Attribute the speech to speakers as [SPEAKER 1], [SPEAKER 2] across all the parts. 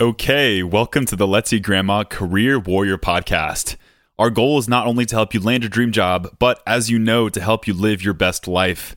[SPEAKER 1] Okay, welcome to the Let's Eat Grandma Career Warrior Podcast. Our goal is not only to help you land your dream job, but as you know, to help you live your best life.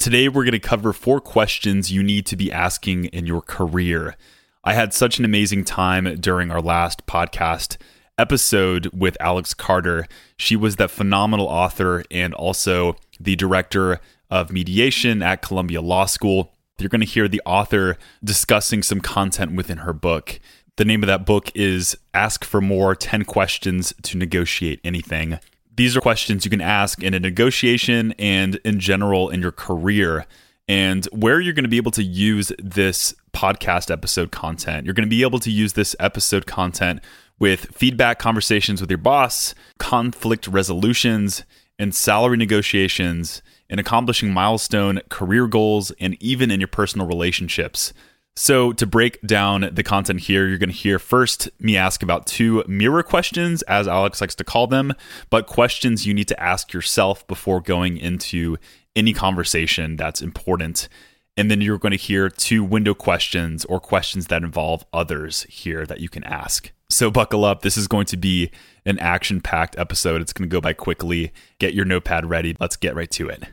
[SPEAKER 1] Today, we're going to cover four questions you need to be asking in your career. I had such an amazing time during our last podcast episode with Alex Carter. She was that phenomenal author and also the director of mediation at Columbia Law School. You're going to hear the author discussing some content within her book. The name of that book is Ask for More 10 Questions to Negotiate Anything. These are questions you can ask in a negotiation and in general in your career. And where you're going to be able to use this podcast episode content, you're going to be able to use this episode content with feedback conversations with your boss, conflict resolutions, and salary negotiations in accomplishing milestone career goals, and even in your personal relationships. So, to break down the content here, you're going to hear first me ask about two mirror questions, as Alex likes to call them, but questions you need to ask yourself before going into any conversation that's important. And then you're going to hear two window questions or questions that involve others here that you can ask. So, buckle up. This is going to be an action packed episode. It's going to go by quickly. Get your notepad ready. Let's get right to it.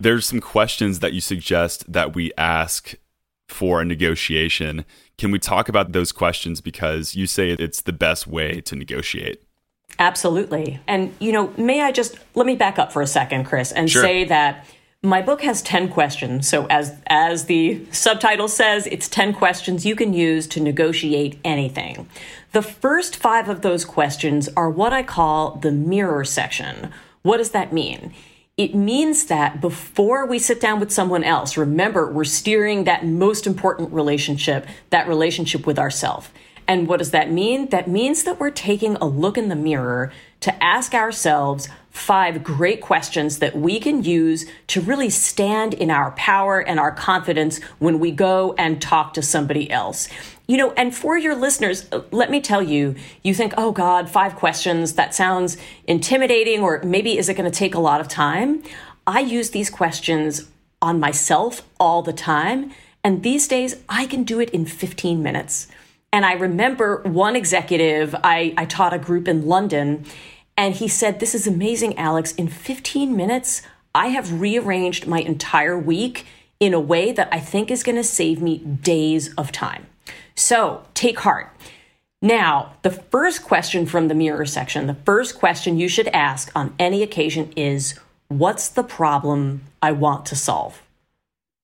[SPEAKER 1] There's some questions that you suggest that we ask for a negotiation. Can we talk about those questions because you say it's the best way to negotiate?
[SPEAKER 2] Absolutely. And, you know, may I just let me back up for a second, Chris, and sure. say that my book has 10 questions. So as as the subtitle says, it's 10 questions you can use to negotiate anything. The first 5 of those questions are what I call the mirror section. What does that mean? It means that before we sit down with someone else, remember we're steering that most important relationship, that relationship with ourselves. And what does that mean? That means that we're taking a look in the mirror to ask ourselves five great questions that we can use to really stand in our power and our confidence when we go and talk to somebody else. You know, and for your listeners, uh, let me tell you, you think, oh God, five questions, that sounds intimidating, or maybe is it going to take a lot of time? I use these questions on myself all the time. And these days, I can do it in 15 minutes. And I remember one executive, I, I taught a group in London, and he said, This is amazing, Alex. In 15 minutes, I have rearranged my entire week in a way that I think is going to save me days of time. So take heart. Now, the first question from the mirror section, the first question you should ask on any occasion is What's the problem I want to solve?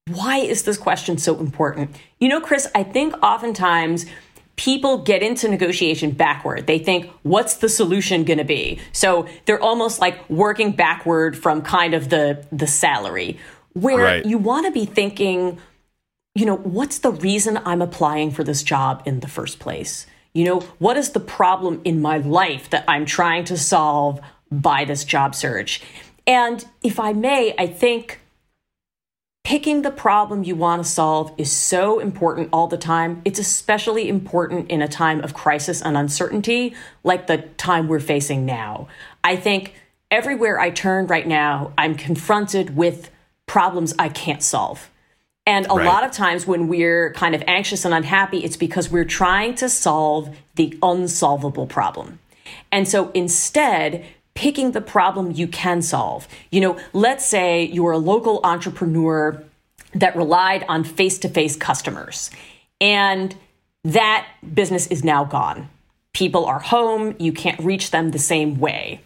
[SPEAKER 2] Why is this question so important? You know, Chris, I think oftentimes people get into negotiation backward. They think, what's the solution going to be? So they're almost like working backward from kind of the the salary. Where right. you want to be thinking, you know, what's the reason I'm applying for this job in the first place? You know, what is the problem in my life that I'm trying to solve by this job search? And if I may, I think Picking the problem you want to solve is so important all the time. It's especially important in a time of crisis and uncertainty like the time we're facing now. I think everywhere I turn right now, I'm confronted with problems I can't solve. And a right. lot of times when we're kind of anxious and unhappy, it's because we're trying to solve the unsolvable problem. And so instead, picking the problem you can solve. You know, let's say you're a local entrepreneur that relied on face to face customers, and that business is now gone. People are home, you can't reach them the same way.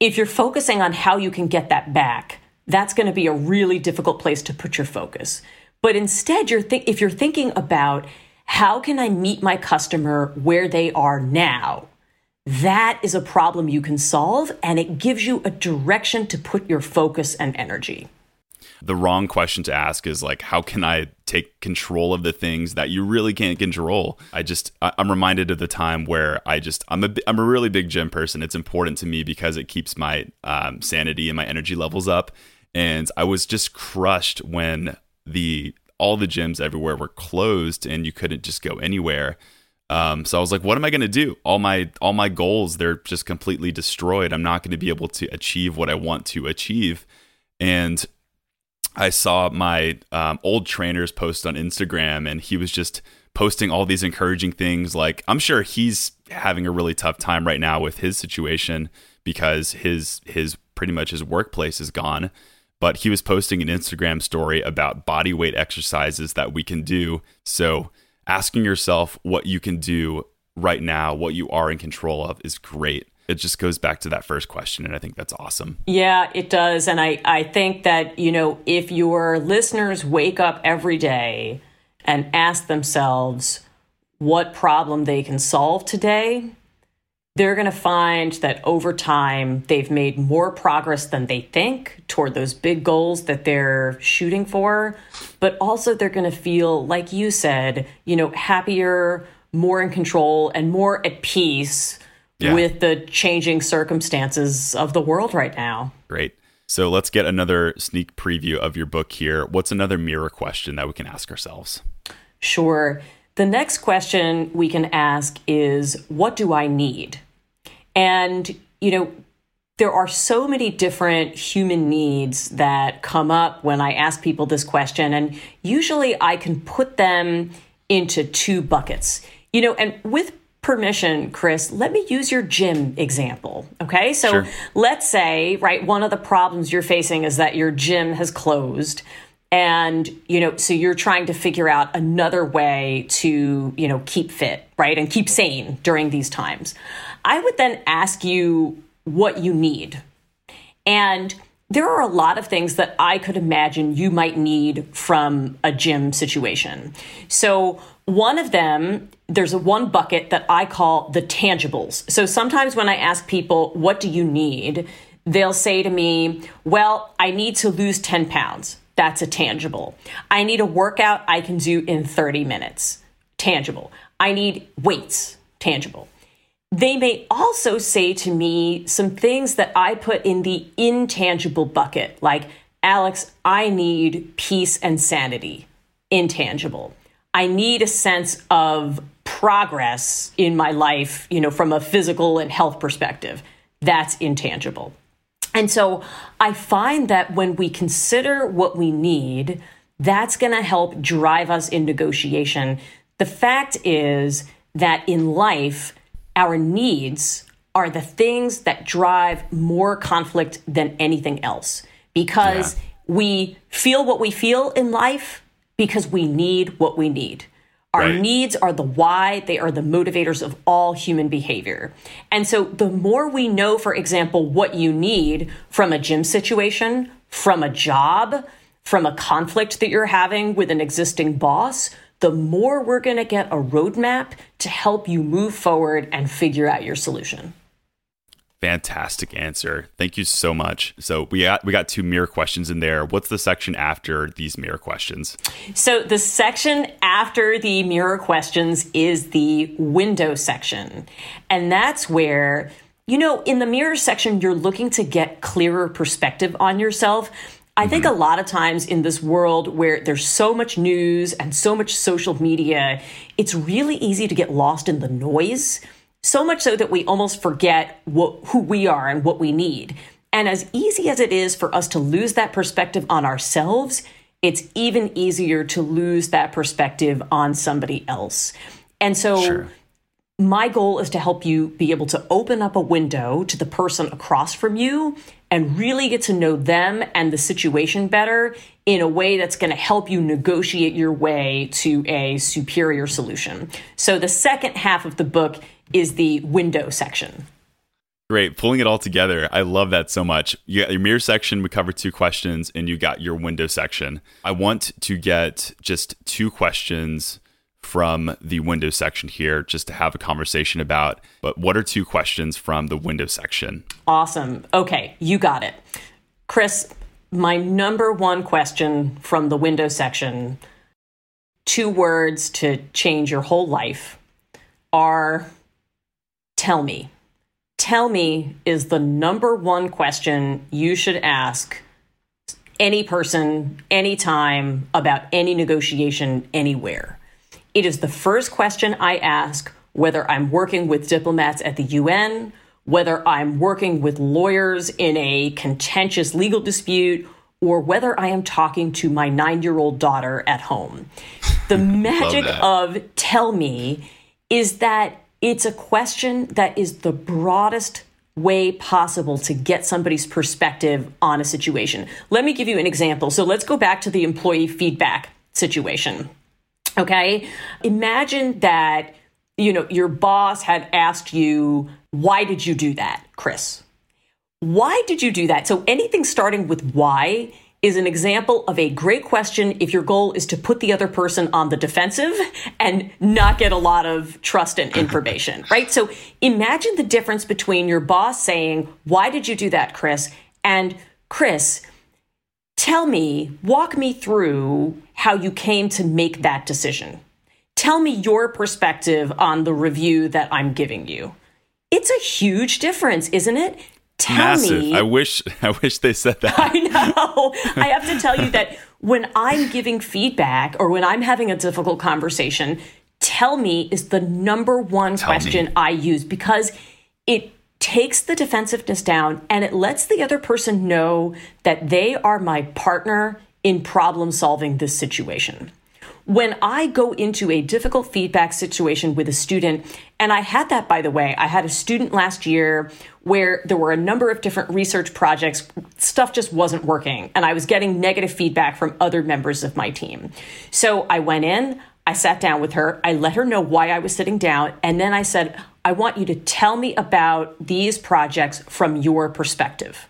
[SPEAKER 2] If you're focusing on how you can get that back, that's going to be a really difficult place to put your focus. But instead, you're if you're thinking about how can I meet my customer where they are now, that is a problem you can solve, and it gives you a direction to put your focus and energy.
[SPEAKER 1] The wrong question to ask is like, how can I take control of the things that you really can't control? I just, I'm reminded of the time where I just, I'm a, I'm a really big gym person. It's important to me because it keeps my um, sanity and my energy levels up. And I was just crushed when the all the gyms everywhere were closed and you couldn't just go anywhere. Um, so I was like, what am I going to do? All my all my goals they're just completely destroyed. I'm not going to be able to achieve what I want to achieve. And I saw my um, old trainer's post on Instagram, and he was just posting all these encouraging things. Like, I'm sure he's having a really tough time right now with his situation because his his pretty much his workplace is gone. But he was posting an Instagram story about body weight exercises that we can do. So, asking yourself what you can do right now, what you are in control of, is great. It just goes back to that first question and i think that's awesome.
[SPEAKER 2] Yeah it does. And i i think that you know if your listeners wake up every day and ask themselves what problem they can solve today they're going to find that over time they've made more progress than they think toward those big goals that they're shooting for but also they're going to feel like you said you know happier more in control and more at peace yeah. with the changing circumstances of the world right now.
[SPEAKER 1] Great. So let's get another sneak preview of your book here. What's another mirror question that we can ask ourselves?
[SPEAKER 2] Sure. The next question we can ask is What do I need? And, you know, there are so many different human needs that come up when I ask people this question. And usually I can put them into two buckets. You know, and with permission, Chris, let me use your gym example. Okay. So sure. let's say, right, one of the problems you're facing is that your gym has closed. And, you know, so you're trying to figure out another way to, you know, keep fit, right? And keep sane during these times. I would then ask you what you need. And there are a lot of things that I could imagine you might need from a gym situation. So, one of them, there's a one bucket that I call the tangibles. So sometimes when I ask people, what do you need? They'll say to me, well, I need to lose 10 pounds. That's a tangible. I need a workout I can do in 30 minutes. Tangible. I need weights. Tangible. They may also say to me some things that I put in the intangible bucket, like, Alex, I need peace and sanity. Intangible. I need a sense of progress in my life, you know, from a physical and health perspective. That's intangible. And so I find that when we consider what we need, that's going to help drive us in negotiation. The fact is that in life, our needs are the things that drive more conflict than anything else because yeah. we feel what we feel in life because we need what we need. Our right. needs are the why, they are the motivators of all human behavior. And so, the more we know, for example, what you need from a gym situation, from a job, from a conflict that you're having with an existing boss, the more we're going to get a roadmap to help you move forward and figure out your solution.
[SPEAKER 1] Fantastic answer. Thank you so much. So we got we got two mirror questions in there. What's the section after these mirror questions?
[SPEAKER 2] So the section after the mirror questions is the window section. And that's where you know, in the mirror section you're looking to get clearer perspective on yourself. I think mm-hmm. a lot of times in this world where there's so much news and so much social media, it's really easy to get lost in the noise so much so that we almost forget what, who we are and what we need. And as easy as it is for us to lose that perspective on ourselves, it's even easier to lose that perspective on somebody else. And so, sure. my goal is to help you be able to open up a window to the person across from you and really get to know them and the situation better in a way that's going to help you negotiate your way to a superior solution. So, the second half of the book is the window section.
[SPEAKER 1] Great. Pulling it all together. I love that so much. You got your mirror section, we covered two questions, and you got your window section. I want to get just two questions from the window section here just to have a conversation about. But what are two questions from the window section?
[SPEAKER 2] Awesome. Okay, you got it. Chris, my number one question from the window section two words to change your whole life are tell me. Tell me is the number one question you should ask any person, anytime, about any negotiation, anywhere. It is the first question I ask whether I'm working with diplomats at the UN, whether I'm working with lawyers in a contentious legal dispute, or whether I am talking to my nine year old daughter at home. The magic of tell me is that it's a question that is the broadest way possible to get somebody's perspective on a situation. Let me give you an example. So let's go back to the employee feedback situation. Okay? Imagine that you know your boss had asked you, "Why did you do that, Chris?" Why did you do that? So anything starting with why is an example of a great question if your goal is to put the other person on the defensive and not get a lot of trust and information, right? So imagine the difference between your boss saying, Why did you do that, Chris? and Chris, tell me, walk me through how you came to make that decision. Tell me your perspective on the review that I'm giving you. It's a huge difference, isn't it? tell
[SPEAKER 1] Massive.
[SPEAKER 2] me.
[SPEAKER 1] I wish I wish they said that.
[SPEAKER 2] I know. I have to tell you that when I'm giving feedback or when I'm having a difficult conversation, tell me is the number one tell question me. I use because it takes the defensiveness down and it lets the other person know that they are my partner in problem solving this situation when I go into a difficult feedback situation with a student, and I had that, by the way, I had a student last year where there were a number of different research projects, stuff just wasn't working, and I was getting negative feedback from other members of my team. So I went in, I sat down with her, I let her know why I was sitting down, and then I said, I want you to tell me about these projects from your perspective.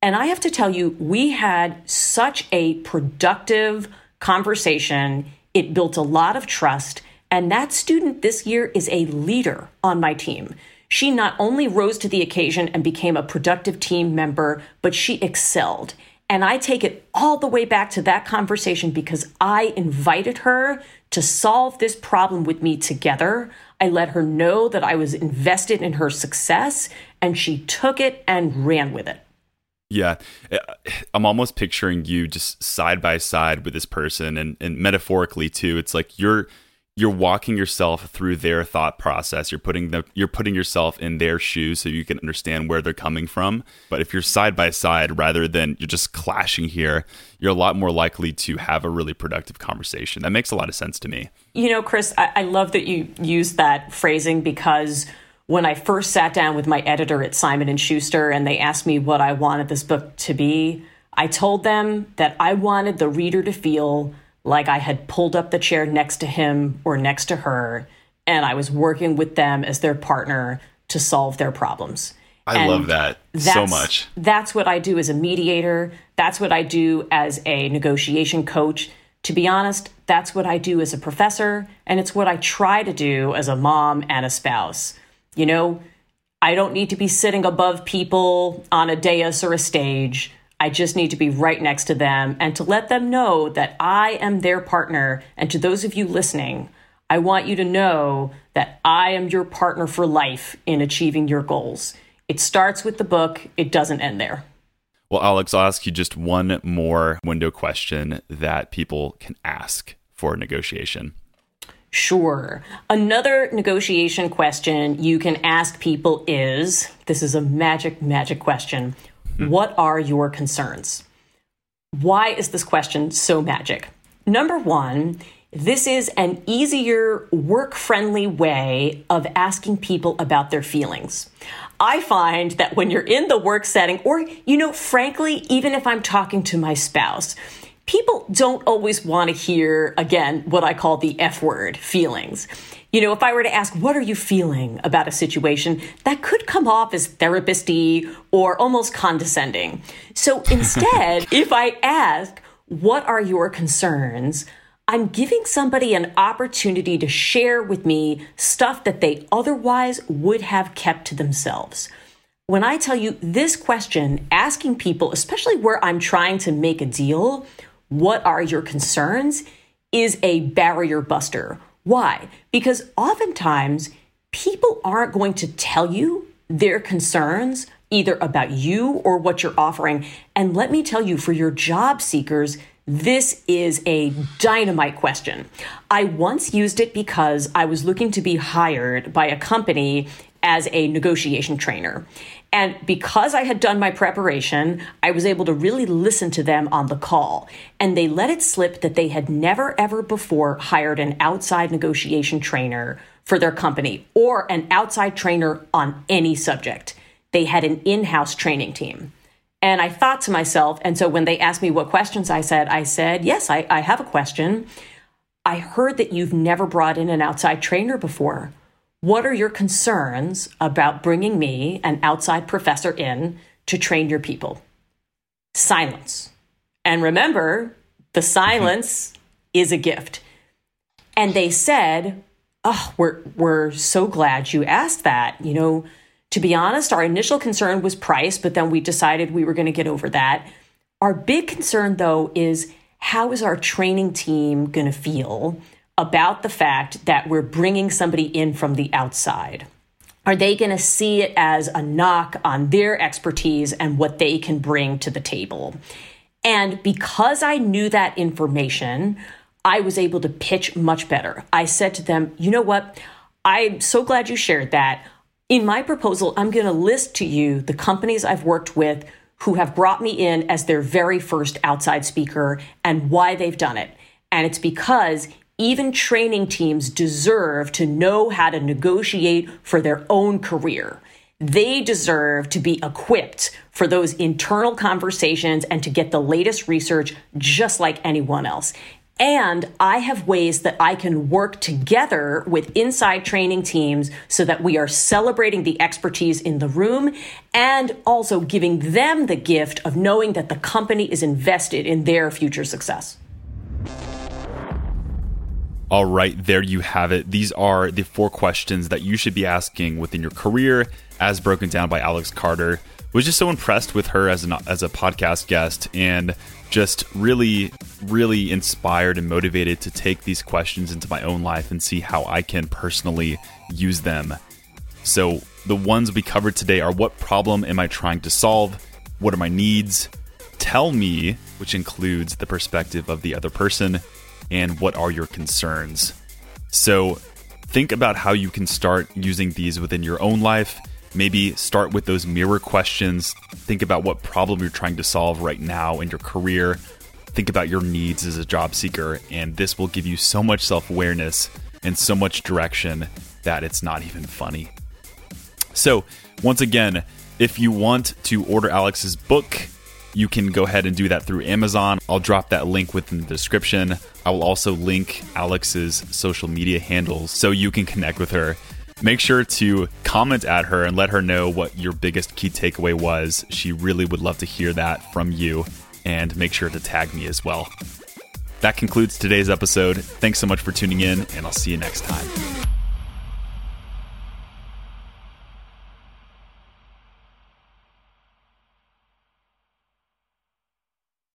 [SPEAKER 2] And I have to tell you, we had such a productive conversation it built a lot of trust. And that student this year is a leader on my team. She not only rose to the occasion and became a productive team member, but she excelled. And I take it all the way back to that conversation because I invited her to solve this problem with me together. I let her know that I was invested in her success, and she took it and ran with it.
[SPEAKER 1] Yeah, uh, I'm almost picturing you just side by side with this person, and and metaphorically too. It's like you're you're walking yourself through their thought process. You're putting the you're putting yourself in their shoes so you can understand where they're coming from. But if you're side by side rather than you're just clashing here, you're a lot more likely to have a really productive conversation. That makes a lot of sense to me.
[SPEAKER 2] You know, Chris, I, I love that you use that phrasing because when I first sat down with my editor at Simon and Schuster and they asked me what I wanted this book to be, I told them that I wanted the reader to feel like I had pulled up the chair next to him or next to her and I was working with them as their partner to solve their problems.
[SPEAKER 1] I and love that so much.
[SPEAKER 2] That's what I do as a mediator. That's what I do as a negotiation coach. To be honest, that's what I do as a professor, and it's what I try to do as a mom and a spouse. You know, I don't need to be sitting above people on a dais or a stage. I just need to be right next to them and to let them know that I am their partner. And to those of you listening, I want you to know that I am your partner for life in achieving your goals. It starts with the book, it doesn't end there.
[SPEAKER 1] Well, Alex, I'll ask you just one more window question that people can ask for negotiation.
[SPEAKER 2] Sure. Another negotiation question you can ask people is this is a magic, magic question. Hmm. What are your concerns? Why is this question so magic? Number one, this is an easier, work friendly way of asking people about their feelings. I find that when you're in the work setting, or, you know, frankly, even if I'm talking to my spouse, people don't always want to hear, again, what I call the F word feelings. You know, if I were to ask, what are you feeling about a situation, that could come off as therapist-y or almost condescending. So instead, if I ask, what are your concerns? I'm giving somebody an opportunity to share with me stuff that they otherwise would have kept to themselves. When I tell you this question, asking people, especially where I'm trying to make a deal, what are your concerns is a barrier buster. Why? Because oftentimes people aren't going to tell you their concerns either about you or what you're offering. And let me tell you, for your job seekers, this is a dynamite question. I once used it because I was looking to be hired by a company as a negotiation trainer. And because I had done my preparation, I was able to really listen to them on the call. And they let it slip that they had never, ever before hired an outside negotiation trainer for their company or an outside trainer on any subject. They had an in house training team. And I thought to myself, and so when they asked me what questions I said, I said, Yes, I, I have a question. I heard that you've never brought in an outside trainer before. What are your concerns about bringing me, an outside professor, in to train your people? Silence. And remember, the silence is a gift. And they said, Oh, we're, we're so glad you asked that. You know, to be honest, our initial concern was price, but then we decided we were going to get over that. Our big concern, though, is how is our training team going to feel about the fact that we're bringing somebody in from the outside? Are they going to see it as a knock on their expertise and what they can bring to the table? And because I knew that information, I was able to pitch much better. I said to them, you know what? I'm so glad you shared that. In my proposal, I'm going to list to you the companies I've worked with who have brought me in as their very first outside speaker and why they've done it. And it's because even training teams deserve to know how to negotiate for their own career. They deserve to be equipped for those internal conversations and to get the latest research just like anyone else. And I have ways that I can work together with inside training teams so that we are celebrating the expertise in the room and also giving them the gift of knowing that the company is invested in their future success.
[SPEAKER 1] All right, there you have it. These are the four questions that you should be asking within your career, as broken down by Alex Carter. Was just so impressed with her as an as a podcast guest, and just really, really inspired and motivated to take these questions into my own life and see how I can personally use them. So the ones we covered today are: what problem am I trying to solve? What are my needs? Tell me, which includes the perspective of the other person and what are your concerns. So, think about how you can start using these within your own life. Maybe start with those mirror questions. Think about what problem you're trying to solve right now in your career. Think about your needs as a job seeker, and this will give you so much self awareness and so much direction that it's not even funny. So, once again, if you want to order Alex's book, you can go ahead and do that through Amazon. I'll drop that link within the description. I will also link Alex's social media handles so you can connect with her. Make sure to comment at her and let her know what your biggest key takeaway was. She really would love to hear that from you. And make sure to tag me as well. That concludes today's episode. Thanks so much for tuning in, and I'll see you next time.